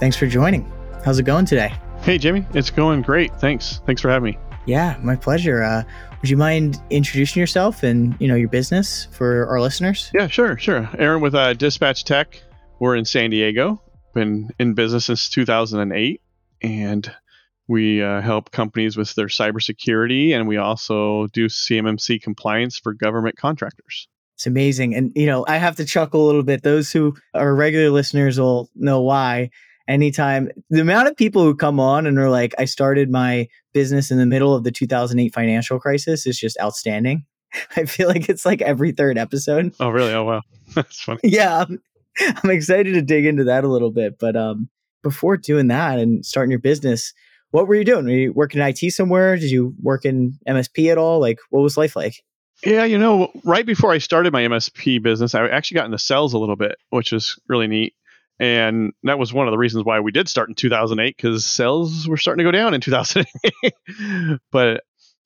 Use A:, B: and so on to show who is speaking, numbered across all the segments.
A: Thanks for joining. How's it going today?
B: Hey, Jimmy. It's going great. Thanks. Thanks for having me.
A: Yeah, my pleasure. Uh, would you mind introducing yourself and you know your business for our listeners?
B: Yeah, sure, sure. Aaron with uh, Dispatch Tech. We're in San Diego. Been in business since 2008, and we uh, help companies with their cybersecurity, and we also do CMMC compliance for government contractors.
A: It's amazing, and you know I have to chuckle a little bit. Those who are regular listeners will know why anytime the amount of people who come on and are like, I started my business in the middle of the 2008 financial crisis is just outstanding. I feel like it's like every third episode.
B: Oh, really? Oh, wow. That's funny.
A: yeah. I'm, I'm, excited to dig into that a little bit. But um, before doing that and starting your business, what were you doing? Were you working in IT somewhere? Did you work in MSP at all? Like, what was life like?
B: Yeah, you know, right before I started my MSP business, I actually got into sales a little bit, which was really neat. And that was one of the reasons why we did start in 2008 because sales were starting to go down in 2008. but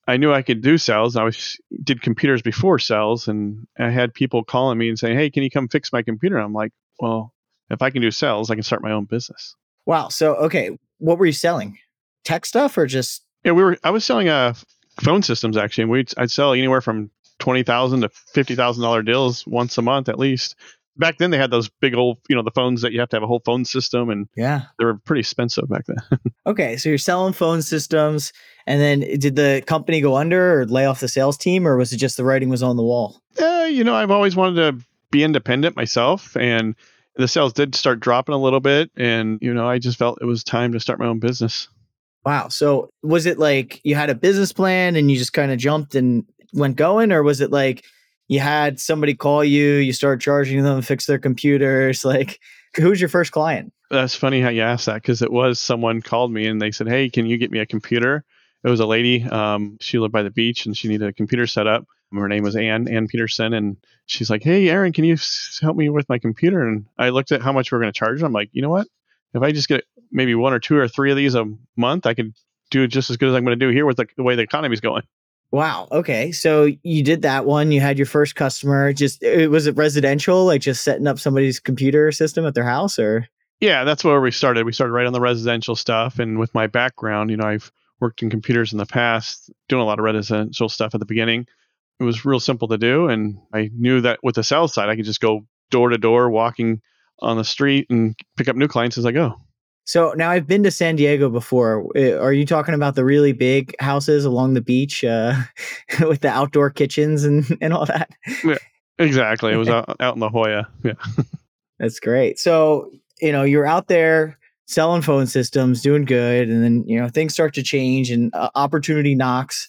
B: I knew I could do sales. I was did computers before sales, and I had people calling me and saying, "Hey, can you come fix my computer?" I'm like, "Well, if I can do sales, I can start my own business."
A: Wow. So, okay, what were you selling? Tech stuff or just?
B: Yeah, we were. I was selling uh phone systems actually, and we I'd sell anywhere from twenty thousand to fifty thousand dollar deals once a month at least back then they had those big old you know the phones that you have to have a whole phone system and
A: yeah.
B: they were pretty expensive back then.
A: Okay so you're selling phone systems and then did the company go under or lay off the sales team or was it just the writing was on the wall?
B: Uh, you know i've always wanted to be independent myself and the sales did start dropping a little bit and you know i just felt it was time to start my own business.
A: Wow so was it like you had a business plan and you just kind of jumped and went going or was it like you had somebody call you, you start charging them, fix their computers. Like, who's your first client?
B: That's funny how you asked that because it was someone called me and they said, "Hey, can you get me a computer?" It was a lady. Um, she lived by the beach and she needed a computer set up. Her name was Ann Ann Peterson, and she's like, "Hey, Aaron, can you help me with my computer?" And I looked at how much we are going to charge. I'm like, you know what? If I just get maybe one or two or three of these a month, I could do just as good as I'm going to do here with the, the way the economy's going.
A: Wow. Okay. So you did that one. You had your first customer. Just it was it residential, like just setting up somebody's computer system at their house, or?
B: Yeah, that's where we started. We started right on the residential stuff, and with my background, you know, I've worked in computers in the past, doing a lot of residential stuff at the beginning. It was real simple to do, and I knew that with the sales side, I could just go door to door, walking on the street, and pick up new clients as I go.
A: So now I've been to San Diego before. Uh, are you talking about the really big houses along the beach uh, with the outdoor kitchens and, and all that?
B: Yeah, exactly. It was out, out in La Jolla. Yeah.
A: That's great. So, you know, you're out there selling phone systems, doing good, and then, you know, things start to change and uh, opportunity knocks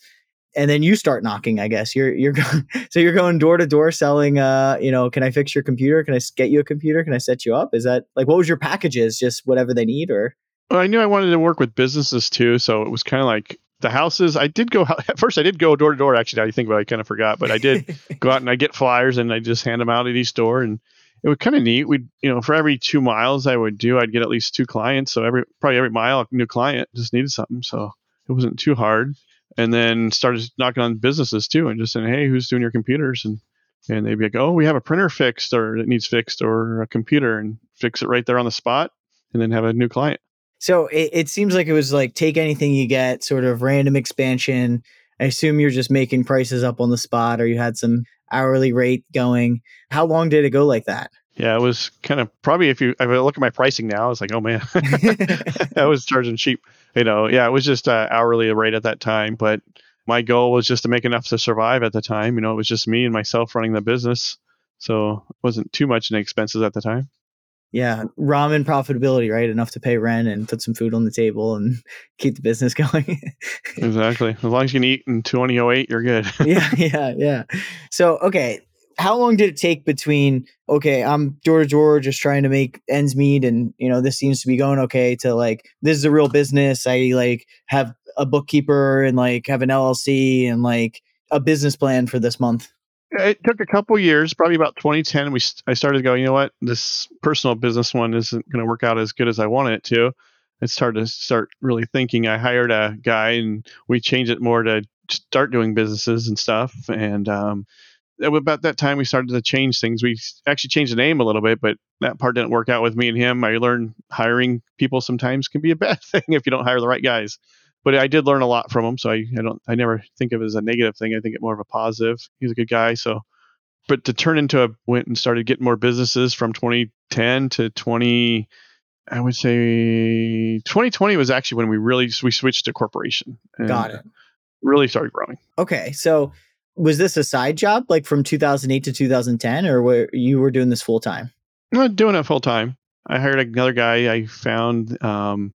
A: and then you start knocking i guess. You're you're going so you're going door to door selling uh you know can i fix your computer? Can i get you a computer? Can i set you up? Is that like what was your packages? Just whatever they need or?
B: Well, i knew i wanted to work with businesses too so it was kind of like the houses i did go at first i did go door to door actually now you think about it i kind of forgot but i did go out and i get flyers and i just hand them out at each door and it was kind of neat. We'd you know for every two miles i would do i'd get at least two clients so every probably every mile a new client just needed something so it wasn't too hard and then started knocking on businesses too and just saying, hey, who's doing your computers? And and they'd be like, oh, we have a printer fixed or it needs fixed or a computer and fix it right there on the spot and then have a new client.
A: So it, it seems like it was like take anything you get, sort of random expansion. I assume you're just making prices up on the spot or you had some hourly rate going. How long did it go like that?
B: Yeah, it was kind of probably if you if I look at my pricing now, it's like, oh man, I was charging cheap. You know, yeah, it was just uh, hourly rate at that time, but my goal was just to make enough to survive at the time. You know, it was just me and myself running the business, so it wasn't too much in expenses at the time.
A: Yeah, ramen profitability, right? Enough to pay rent and put some food on the table and keep the business going.
B: exactly. As long as you can eat in 2008, you're good.
A: yeah, yeah, yeah. So, okay, how long did it take between okay i'm door to door just trying to make ends meet and you know this seems to be going okay to like this is a real business. I like have a bookkeeper and like have an llc and like a business plan for this month.
B: It took a couple years probably about 2010 we i started going you know what? This personal business one isn't going to work out as good as i wanted it to. It started to start really thinking. I hired a guy and we changed it more to start doing businesses and stuff and um, about that time we started to change things. We actually changed the name a little bit, but that part didn't work out with me and him. I learned hiring people sometimes can be a bad thing if you don't hire the right guys. But I did learn a lot from him, so I, I don't I never think of it as a negative thing. I think it more of a positive. He's a good guy, so but to turn into a went and started getting more businesses from 2010 to 20 I would say 2020 was actually when we really we switched to corporation.
A: Got it.
B: Really started growing.
A: Okay, so was this a side job like from 2008 to 2010 or where you were doing this full time
B: i'm not doing it full time i hired another guy. I found um,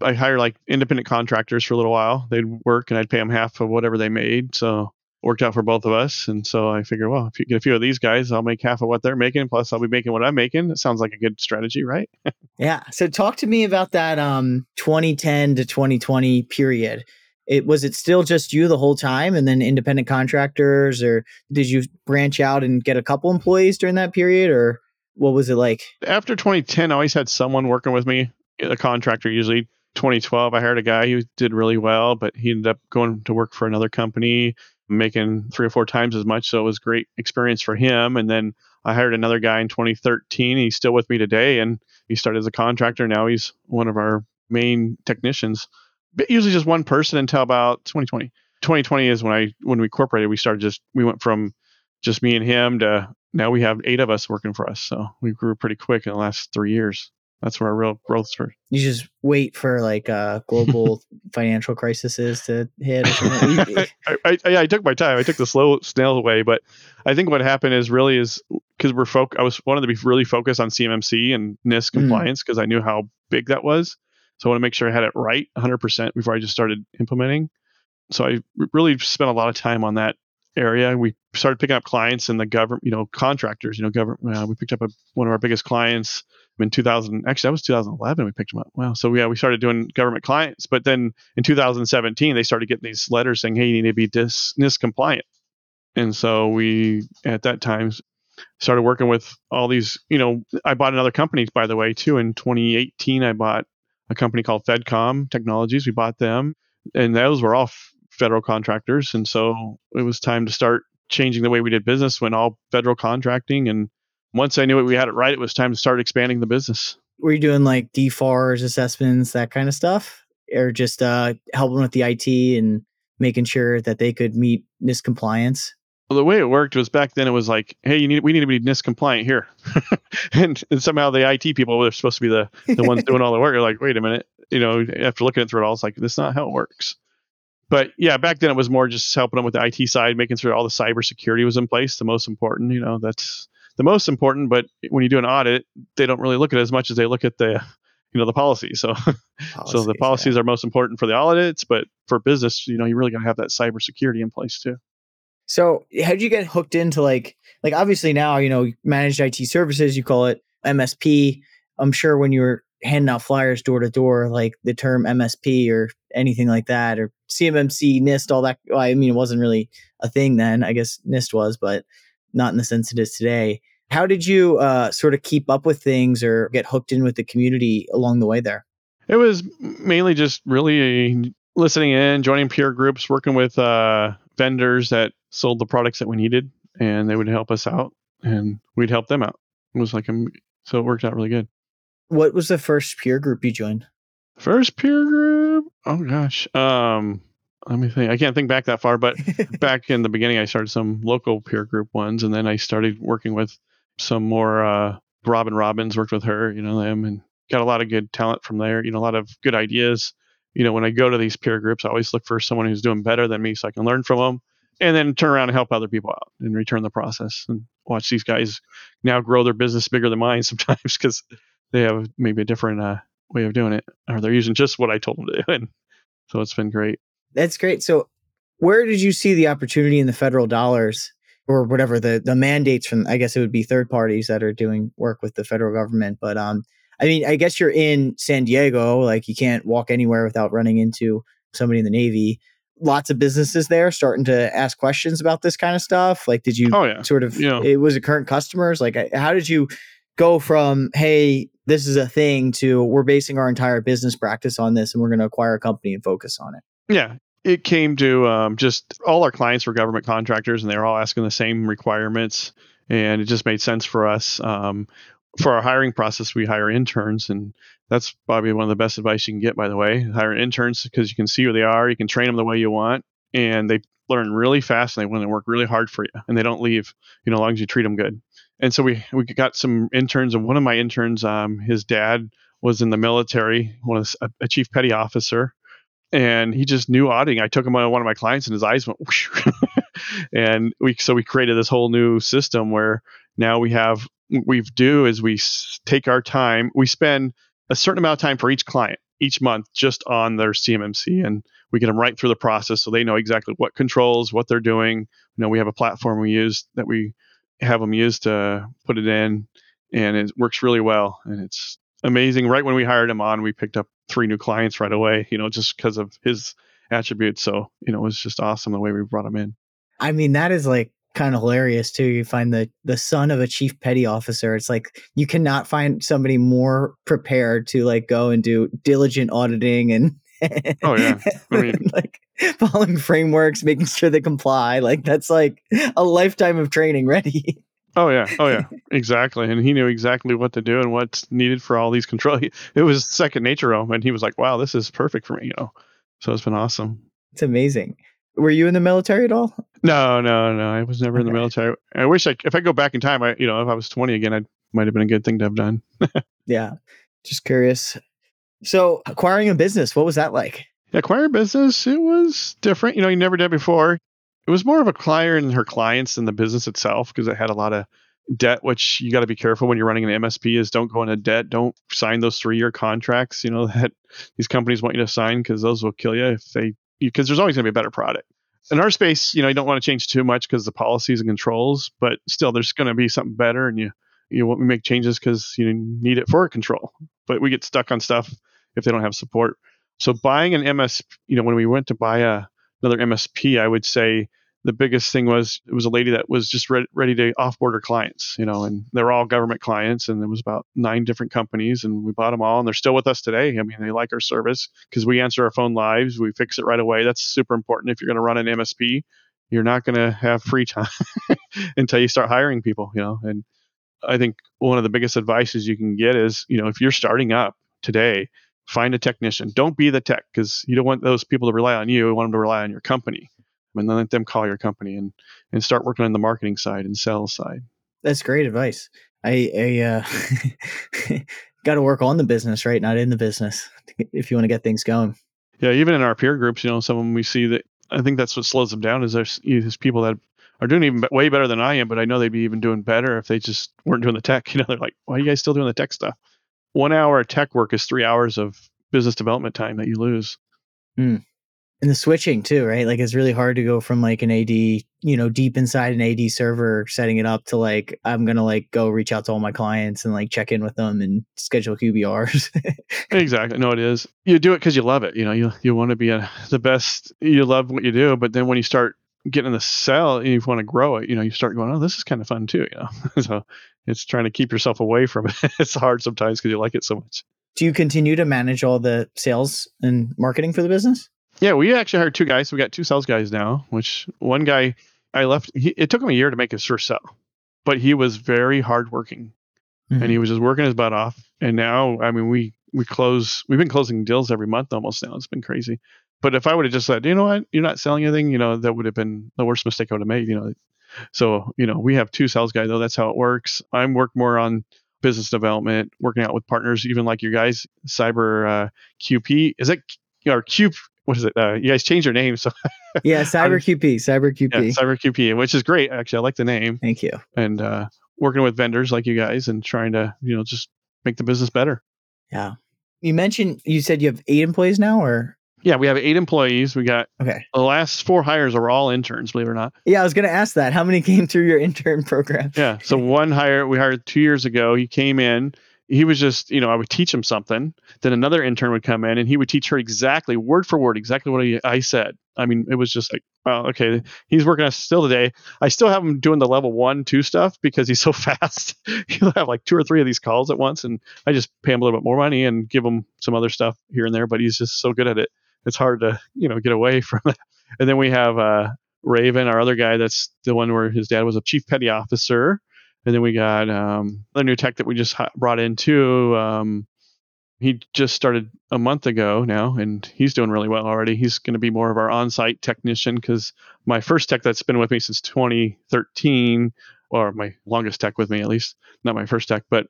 B: i hired like independent contractors for a little while. They'd work and i'd pay them half of whatever they made so worked out for both of us. And so i figured well if you get a few of these guys i'll make half of what they're making plus i'll be making what i'm making. It sounds like a good strategy right?
A: Yeah. So talk to me about that um 2010 to 2020 period it was it still just you the whole time and then independent contractors or did you branch out and get a couple employees during that period or what was it like?
B: After 2010 i always had someone working with me a contractor usually. 2012 i hired a guy who did really well but he ended up going to work for another company making three or four times as much so it was great experience for him. And then i hired another guy in 2013 he's still with me today and he started as a contractor. Now he's one of our main technicians usually just one person until about 2020. 2020 is when I when we incorporated. We started just we went from just me and him to now we have eight of us working for us. So we grew pretty quick in the last three years. That's where our real growth started.
A: You just wait for like uh, global financial crises to hit.
B: I, I, I, I, took my time. I took the slow snail way, but I think what happened is really is because we're folk. I was wanted to be really focused on CMMC and NIST mm. compliance because mm. I knew how big that was. So I want to make sure I had it right 100% before I just started implementing. So I really spent a lot of time on that area. We started picking up clients and the government, you know, contractors, you know, government. Uh, we picked up a, one of our biggest clients in 2000. Actually, that was 2011. We picked them up. Wow. So yeah, we started doing government clients. But then in 2017, they started getting these letters saying, "Hey, you need to be NIST, NIST compliant." And so we, at that time, started working with all these. You know, I bought another company, by the way, too. In 2018, I bought a company called Fedcom Technologies. We bought them, and those were all federal contractors. And so it was time to start changing the way we did business, when all federal contracting. And once I knew it, we had it right, it was time to start expanding the business.
A: Were you doing like DFARS assessments, that kind of stuff, or just uh, helping with the IT and making sure that they could meet NIST compliance?
B: Well, the way it worked was back then it was like, hey, you need we need to be NIST compliant here, and, and somehow the IT people were supposed to be the the ones doing all the work. You're like, wait a minute, you know, after looking through it all, it's like this is not how it works. But yeah, back then it was more just helping them with the IT side, making sure all the cybersecurity was in place. The most important, you know, that's the most important. But when you do an audit, they don't really look at it as much as they look at the you know the policy. So policies, so the policies yeah. are most important for the audits, but for business, you know, you really got to have that cybersecurity in place too.
A: So how did you get hooked into like like obviously now you know managed IT services you call it MSP. I'm sure when you were handing out flyers door to door, like the term MSP or anything like that, or CMMC, NIST, all that. Well, I mean, it wasn't really a thing then. I guess NIST was, but not in the sense it is today. How did you uh, sort of keep up with things or get hooked in with the community along the way there?
B: It was mainly just really listening in, joining peer groups, working with uh, vendors that sold the products that we needed, and they would help us out, and we'd help them out. It was like a, so it worked out really good.
A: What was the first peer group you joined?
B: First peer group? Oh gosh. Um, let me think. I can't think back that far, but back in the beginning, I started some local peer group ones, and then I started working with some more. Uh, Robin Robins worked with her, you know them, and got a lot of good talent from there. You know, a lot of good ideas you know, when I go to these peer groups, I always look for someone who's doing better than me so I can learn from them and then turn around and help other people out and return the process and watch these guys now grow their business bigger than mine sometimes because they have maybe a different uh, way of doing it or they're using just what I told them to do. And so it's been great.
A: That's great. So where did you see the opportunity in the federal dollars or whatever the, the mandates from, I guess it would be third parties that are doing work with the federal government, but, um, I mean, I guess you're in San Diego, like you can't walk anywhere without running into somebody in the Navy. Lots of businesses there starting to ask questions about this kind of stuff. Like, did you oh, yeah. sort of, yeah. it was it current customers? Like, how did you go from, hey, this is a thing to we're basing our entire business practice on this and we're going to acquire a company and focus on it?
B: Yeah. it came to um, just all our clients were government contractors and they were all asking the same requirements and it just made sense for us um, for our hiring process we hire interns and that's probably one of the best advice you can get by the way hire interns because you can see who they are you can train them the way you want and they learn really fast and they want to work really hard for you and they don't leave you know as long as you treat them good and so we we got some interns and one of my interns um, his dad was in the military of a, a chief petty officer and he just knew auditing. I took him on one of my clients, and his eyes went, and we so we created this whole new system where now we have we do is we take our time. We spend a certain amount of time for each client each month just on their CMMC, and we get them right through the process so they know exactly what controls, what they're doing. You know, we have a platform we use that we have them use to put it in, and it works really well. And it's amazing. Right when we hired him on, we picked up three new clients right away, you know, just because of his attributes. So, you know, it was just awesome the way we brought him in.
A: I mean, that is like kind of hilarious too. You find the the son of a chief petty officer. It's like you cannot find somebody more prepared to like go and do diligent auditing and
B: oh yeah, I mean,
A: like following frameworks, making sure they comply. Like that's like a lifetime of training ready.
B: Oh yeah, oh yeah, exactly. And he knew exactly what to do and what's needed for all these control. It was second nature to him, and he was like, "Wow, this is perfect for me," you know. So it's been awesome.
A: It's amazing. Were you in the military at all?
B: No, no, no. I was never okay. in the military. I wish I, if I go back in time, I, you know, if I was 20 again, I might have been a good thing to have done.
A: yeah, just curious. So acquiring a business, what was that like?
B: Acquiring business, it was different. You know, you never did before it was more of a client and her clients than the business itself because it had a lot of debt which you got to be careful when you're running an msp is don't go into debt don't sign those three year contracts you know that these companies want you to sign because those will kill you if they because there's always going to be a better product. In our space you know you don't want to change too much because the policies and controls but still there's going to be something better and you you want to make changes because you need it for control. But we get stuck on stuff if they don't have support. So buying an ms you know when we went to buy a another MSP, I would say the biggest thing was it was a lady that was just re- ready to off-board her clients, you know, and they're all government clients, and there was about nine different companies, and we bought them all, and they're still with us today. I mean, they like our service because we answer our phone lives, we fix it right away. That's super important if you're going to run an MSP. You're not going to have free time until you start hiring people, you know. And I think one of the biggest advices you can get is, you know, if you're starting up today, find a technician. Don't be the tech because you don't want those people to rely on you. You want them to rely on your company. And then let them call your company and and start working on the marketing side and sales side.
A: That's great advice. I, I uh, got to work on the business, right? Not in the business if you want to get things going.
B: Yeah, even in our peer groups, you know, some of them we see that I think that's what slows them down is there's, there's people that are doing even way better than I am, but I know they'd be even doing better if they just weren't doing the tech. You know, they're like, why are you guys still doing the tech stuff? one hour of tech work is three hours of business development time that you lose.
A: Mm. And the switching too, right? Like it's really hard to go from like an AD, you know, deep inside an AD server, setting it up to like I'm gonna like go reach out to all my clients and like check in with them and schedule QBRs.
B: exactly. No, it is. You do it because you love it. You know, you you want to be a, the best. You love what you do, but then when you start getting in the cell and you want to grow it, you know, you start going, oh, this is kind of fun too. You know, so it's trying to keep yourself away from it. it's hard sometimes because you like it so much.
A: Do you continue to manage all the sales and marketing for the business?
B: Yeah, we actually hired two guys. We got two sales guys now. Which one guy I left. He, it took him a year to make his first sell, but he was very hardworking, mm-hmm. and he was just working his butt off. And now, I mean, we we close. We've been closing deals every month almost now. It's been crazy. But if I would have just said, you know what, you're not selling anything, you know, that would have been the worst mistake I would have made. You know, so, you know, we have two sales guys though. That's how it works. I'm work more on business development, working out with partners, even like your guys, Cyber uh, QP. Is it or Q? What is it? Uh, you guys changed your name, so
A: yeah, Cyber QP, Cyber QP,
B: yeah, Cyber QP, which is great. Actually, I like the name.
A: Thank you.
B: And uh, working with vendors like you guys and trying to, you know, just make the business better.
A: Yeah. You mentioned you said you have eight employees now, or
B: yeah, we have eight employees. We got
A: okay.
B: The last four hires are all interns, believe it or not.
A: Yeah, I was going to ask that. How many came through your intern program?
B: Yeah, so one hire we hired two years ago. He came in. He was just, you know, I would teach him something. Then another intern would come in, and he would teach her exactly, word for word, exactly what he, I said. I mean, it was just like, oh, okay, he's working us still today. I still have him doing the level one, two stuff because he's so fast. He'll have like two or three of these calls at once, and I just pay him a little bit more money and give him some other stuff here and there. But he's just so good at it it's hard to you know get away from that. And then we have uh, Raven, our other guy, that's the one where his dad was a chief petty officer. And then we got um, the new tech that we just brought in too. Um, he just started a month ago now, and he's doing really well already. He's going to be more of our on-site technician because my first tech that's been with me since 2013, or my longest tech with me at least, not my first tech, but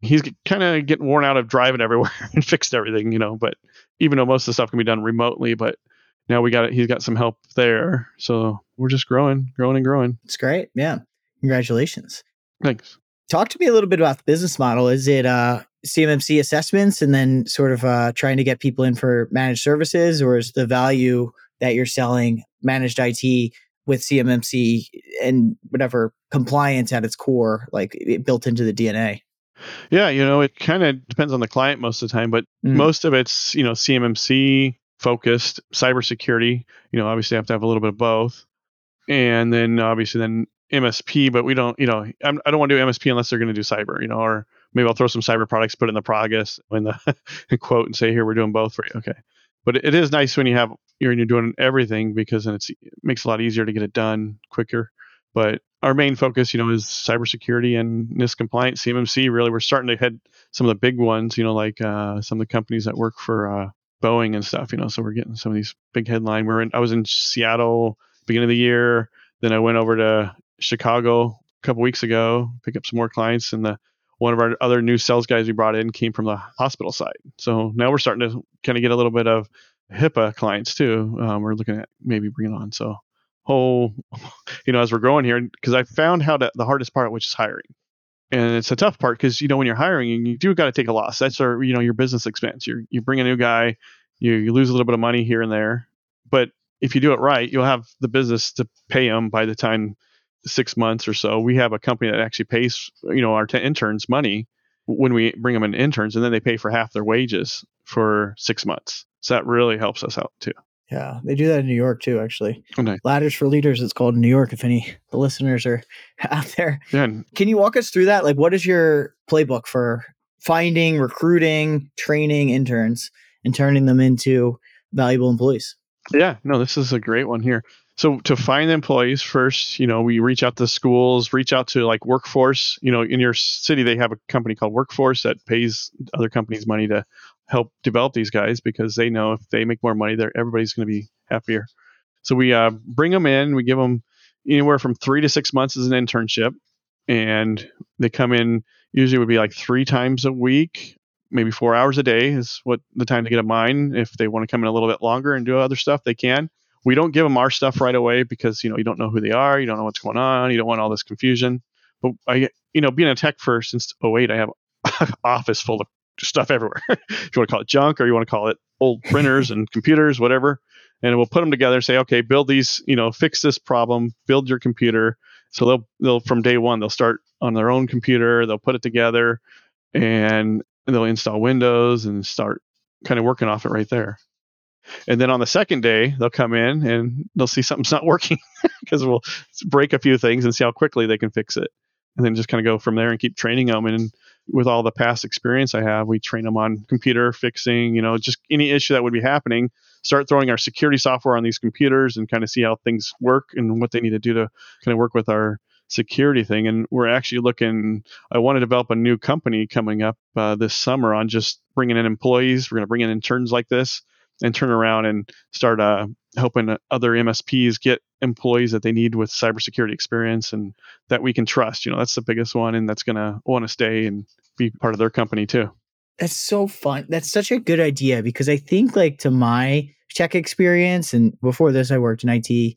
B: he's kind of getting worn out of driving everywhere and fixed everything, you know. But even though most of the stuff can be done remotely, but now we got it. He's got some help there, so we're just growing, growing and growing.
A: It's great. Yeah, congratulations.
B: Thanks.
A: Talk to me a little bit about the business model. Is it uh, CMMC assessments and then sort of uh, trying to get people in for managed services, or is the value that you're selling managed IT with CMMC and whatever compliance at its core, like it built into the DNA?
B: Yeah, you know, it kind of depends on the client most of the time, but mm. most of it's, you know, CMMC focused, cybersecurity, you know, obviously have to have a little bit of both. And then obviously then MSP, but we don't, you know, I'm, I do not want to do MSP unless they're going to do cyber, you know, or maybe I'll throw some cyber products, put in the progress in the quote and say, here, we're doing both for you. Okay. But it is nice when you have, you're, you're doing everything because then it makes it a lot easier to get it done quicker. But our main focus, you know, is cybersecurity and NIST compliance. CMMC, really, we're starting to head some of the big ones, you know, like uh, some of the companies that work for uh, Boeing and stuff, you know. So we're getting some of these big headline. We're in, I was in Seattle beginning of the year. Then I went over to Chicago a couple weeks ago, pick up some more clients, and the one of our other new sales guys we brought in came from the hospital side. So now we're starting to kind of get a little bit of HIPAA clients too. Um, we're looking at maybe bringing on. So whole, you know, as we're growing here, because I found how to, the hardest part, which is hiring. And it's a tough part because you know when you're hiring, you do got to take a loss. That's our you know your business expense. You you bring a new guy, you you lose a little bit of money here and there, but if you do it right, you'll have the business to pay them by the time six months or so. We have a company that actually pays you know our t- interns money when we bring them in interns, and then they pay for half their wages for six months. So that really helps us out too.
A: Yeah, they do that in New York too. Actually, oh, nice. Ladders for Leaders. It's called in New York. If any the listeners are out there, yeah. Can you walk us through that? Like, what is your playbook for finding, recruiting, training interns, and turning them into valuable employees?
B: Yeah, no, this is a great one here. So to find employees first, you know, we reach out to schools, reach out to like workforce. You know, in your city, they have a company called Workforce that pays other companies money to help develop these guys because they know if they make more money, there everybody's going to be happier. So we uh, bring them in. We give them anywhere from three to six months as an internship, and they come in. Usually, would be like three times a week, maybe four hours a day is what the time to get a mine. If they want to come in a little bit longer and do other stuff, they can. We don't give them our stuff right away because you know you don't know who they are, you don't know what's going on, you don't want all this confusion. But I, you know, being a tech for since 08, I have office full of stuff everywhere. if you want to call it junk or you want to call it old printers and computers, whatever. And we'll put them together and say, okay, build these, you know, fix this problem, build your computer. So they'll they'll from day one they'll start on their own computer, they'll put it together, and they'll install Windows and start kind of working off it right there. And then on the second day, they'll come in and they'll see something's not working because we'll break a few things and see how quickly they can fix it. And then just kind of go from there and keep training them. And with all the past experience I have, we train them on computer fixing, you know, just any issue that would be happening. Start throwing our security software on these computers and kind of see how things work and what they need to do to kind of work with our security thing. And we're actually looking, I want to develop a new company coming up uh, this summer on just bringing in employees. We're going to bring in interns like this and turn around and start uh, helping other MSPs get employees that they need with cybersecurity experience and that we can trust. You know, that's the biggest one, and that's going to want to stay and be part of their company too.
A: That's so fun. That's such a good idea because I think, like, to my tech experience, and before this, I worked in IT,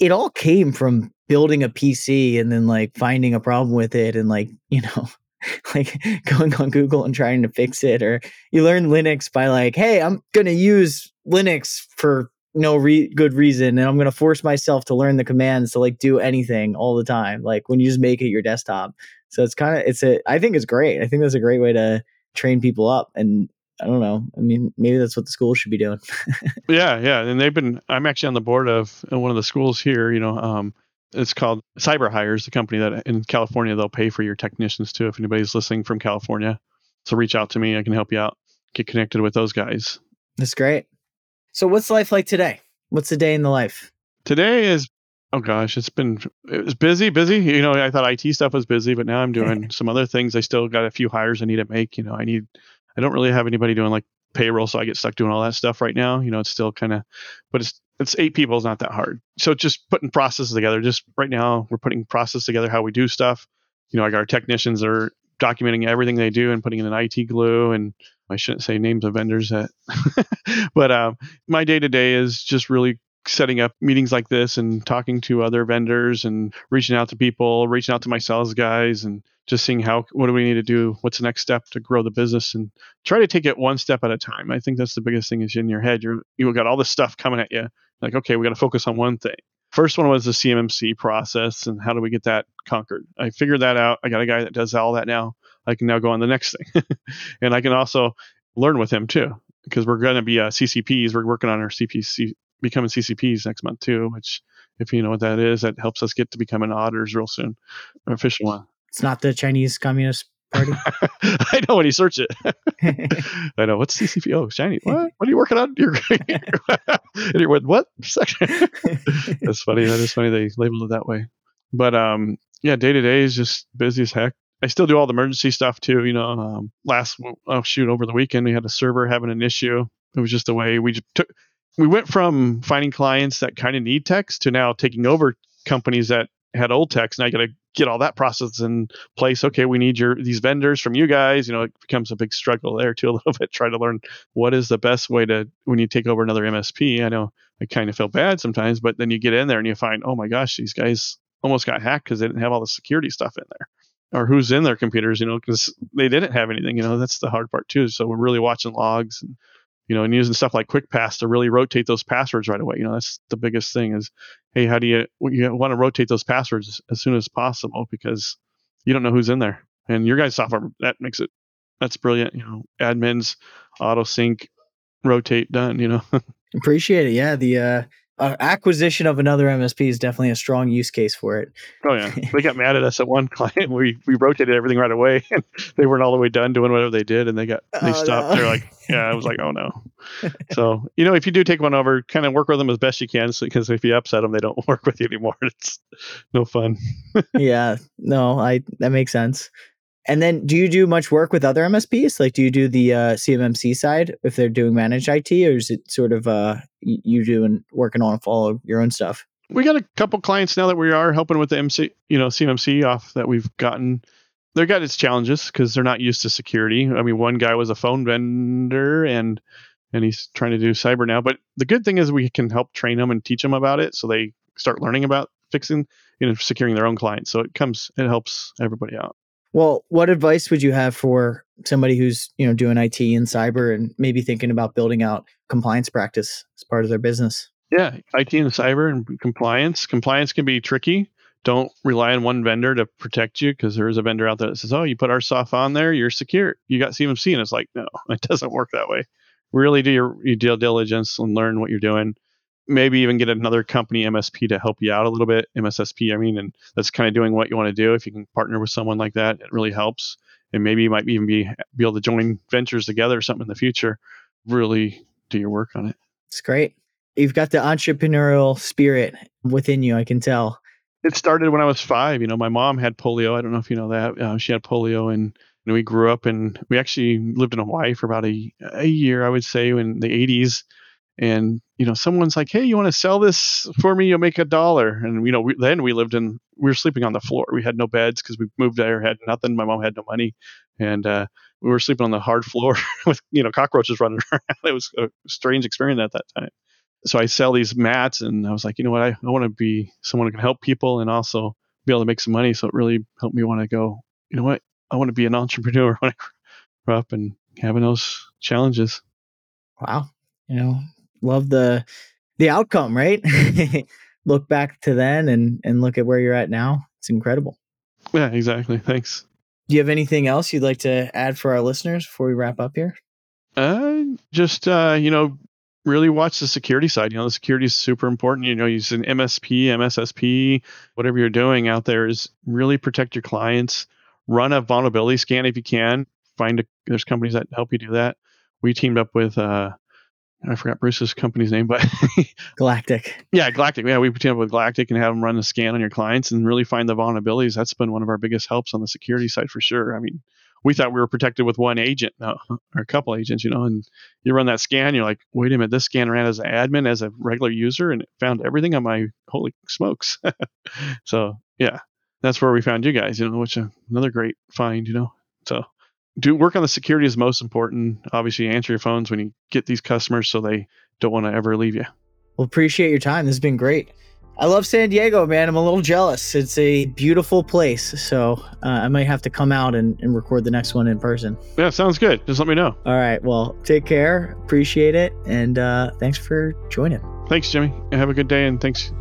A: it all came from building a PC and then like finding a problem with it and like, you know, like going on Google and trying to fix it, or you learn Linux by like, hey, I'm going to use Linux for no re- good reason, and I'm going to force myself to learn the commands to like do anything all the time. Like when you just make it your desktop. So it's kind of it's a I think it's great. I think that's a great way to train people up and I don't know. I mean, maybe that's what the schools should be doing.
B: yeah, yeah, and they've been. I'm actually on the board of one of the schools here. You know, um, it's called Cyber Hires, the company that in California they'll pay for your technicians too. If anybody's listening from California, so reach out to me. I can help you out. Get connected with those guys.
A: That's great. So what's life like today? What's a day in the life?
B: Today is oh gosh, it's been it was busy, busy. You know, I thought IT stuff was busy, but now I'm doing some other things. I still got a few hires I need to make. You know, I need I don't really have anybody doing like payroll, so I get stuck doing all that stuff right now. You know, it's still kind of, but it's it's eight people is not that hard. So just putting processes together. Just right now, we're putting process together how we do stuff. You know, like our technicians are documenting everything they do and putting in an IT glue. And I shouldn't say names of vendors that, but um, my day to day is just really setting up meetings like this and talking to other vendors and reaching out to people, reaching out to my sales guys and just seeing how what do we need to do, what's the next step to grow the business and try to take it one step at a time. I think that's the biggest thing is in your head. You're you got all this stuff coming at you. Like, okay, we got to focus on one thing. First one was the CMMC process and how do we get that conquered? I figured that out. I got a guy that does all that now. I can now go on the next thing. and I can also learn with him too because we're going to be uh, CCPs. We're working on our CPC becoming CCPs next month too, which if you know what that is, that helps us get to becoming auditors real soon, an official one.
A: It's not the Chinese Communist Party.
B: I know when you search it. I know what's CCP. Oh, Chinese. What? What are you working on? You're, and you're with what section? That's funny. That is funny. They labeled it that way. But um, yeah, day to day is just busy as heck. I still do all the emergency stuff too. You know, um, last oh shoot, over the weekend we had a server having an issue. It was just the way we just took we went from finding clients that kind of need techs to now taking over companies that had old techs. Now you got to get all that process in place. Okay, we need your these vendors from you guys. You know, it becomes a big struggle there too a little bit. Try to learn what is the best way to when you take over another MSP. I know I kind of feel bad sometimes, but then you get in there and you find, oh my gosh, these guys almost got hacked because they didn't have all the security stuff in there. Or who's in their computers, you know, because they didn't have anything. You know, that's the hard part too. So we're really watching logs and you know, and using stuff like QuickPass to really rotate those passwords right away. You know, that's the biggest thing is, hey, how do you you want to rotate those passwords as soon as possible because you don't know who's in there. And your guys' software that makes it that's brilliant. You know, admins, auto sync, rotate, done. You know.
A: Appreciate it. Yeah, the uh, uh, acquisition of another MSP is definitely a strong use case for it.
B: Oh yeah, they got mad at us at one client. We we rotated everything right away, and they weren't all the way done doing whatever they did, and they got they oh, stopped. No. They're like, yeah, I was like, oh no. so you know, if you do take one over, kind of work with them as best you can, because if you upset them, they don't work with you anymore. It's no fun.
A: yeah, no, I that makes sense. And then, do you do much work with other MSPs? Like, do you do the uh, CMMC side if they're doing managed IT, or is it sort of uh, you doing working on all your own stuff?
B: We got a couple clients now that we are helping with the MC, you know, CMMC off that we've gotten. They've got its challenges because they're not used to security. I mean, one guy was a phone vendor and and he's trying to do cyber now. But the good thing is we can help train them and teach them about it, so they start learning about fixing, you know, securing their own clients. So it comes, it helps everybody out.
A: Well, what advice would you have for somebody who's, you know, doing IT and cyber and maybe thinking about building out compliance practice as part of their business?
B: Yeah, IT and cyber and compliance. Compliance can be tricky. Don't rely on one vendor to protect you because there is a vendor out there that says, "Oh, you put our soft on there, you're secure. You got CMMC," and it's like, no, it doesn't work that way. Really do your, your due diligence and learn what you're doing maybe even get another company MSP to help you out a little bit, MSSP, I mean, and that's kind of doing what you want to do. If you can partner with someone like that, it really helps. And maybe you might even be, be able to join ventures together or something in the future. Really do your work on it.
A: It's great. You've got the entrepreneurial spirit within you, I can tell.
B: It started when I was five. You know, my mom had polio. I don't know if you know that. Uh, she had polio, and we grew up and we actually lived in Hawaii for about a, a year, I would say, in the 80s and you know someone's like hey you want to sell this for me? You'll make a dollar. And you know we, then we lived in we were sleeping on the floor. We had no beds because we moved there had nothing. My mom had no money. And uh, we were sleeping on the hard floor with you know cockroaches running around. It was a strange experience at that time. So i sell these mats and i was like you know what? I, I want to be someone who can help people and also be able to make some money. So it really helped me want to go you know what? I want to be an entrepreneur when i grow up and having those challenges.
A: Wow. You know love the the outcome, right? look back to then and and look at where you're at now. It's incredible.
B: Yeah, exactly. Thanks.
A: Do you have anything else you'd like to add for our listeners before we wrap up here?
B: Uh, just uh, you know, really watch the security side. You know, the security is super important. You know, use an MSP, MSSP, whatever you're doing out there is really protect your clients. Run a vulnerability scan if you can. Find a, there's companies that help you do that. We teamed up with uh, I forgot Bruce's company's name, but
A: Galactic.
B: Yeah, Galactic. Yeah, we team up with Galactic and have them run a scan on your clients and really find the vulnerabilities. That's been one of our biggest helps on the security side for sure. I mean, we thought we were protected with one agent no, or a couple agents, you know, and you run that scan, you're like, wait a minute, this scan ran as an admin, as a regular user, and it found everything on my holy smokes. so yeah, that's where we found you guys, you know, which is another great find, you know. So do work on the security is most important. Obviously, answer your phones when you get these customers so they don't want to ever leave you.
A: Well, appreciate your time. This has been great. I love San Diego, man. I'm a little jealous. It's a beautiful place. So uh, I might have to come out and, and record the next one in person.
B: Yeah, sounds good. Just let me know.
A: All right. Well, take care. Appreciate it. And uh, thanks for joining.
B: Thanks, Jimmy. Have a good day. And thanks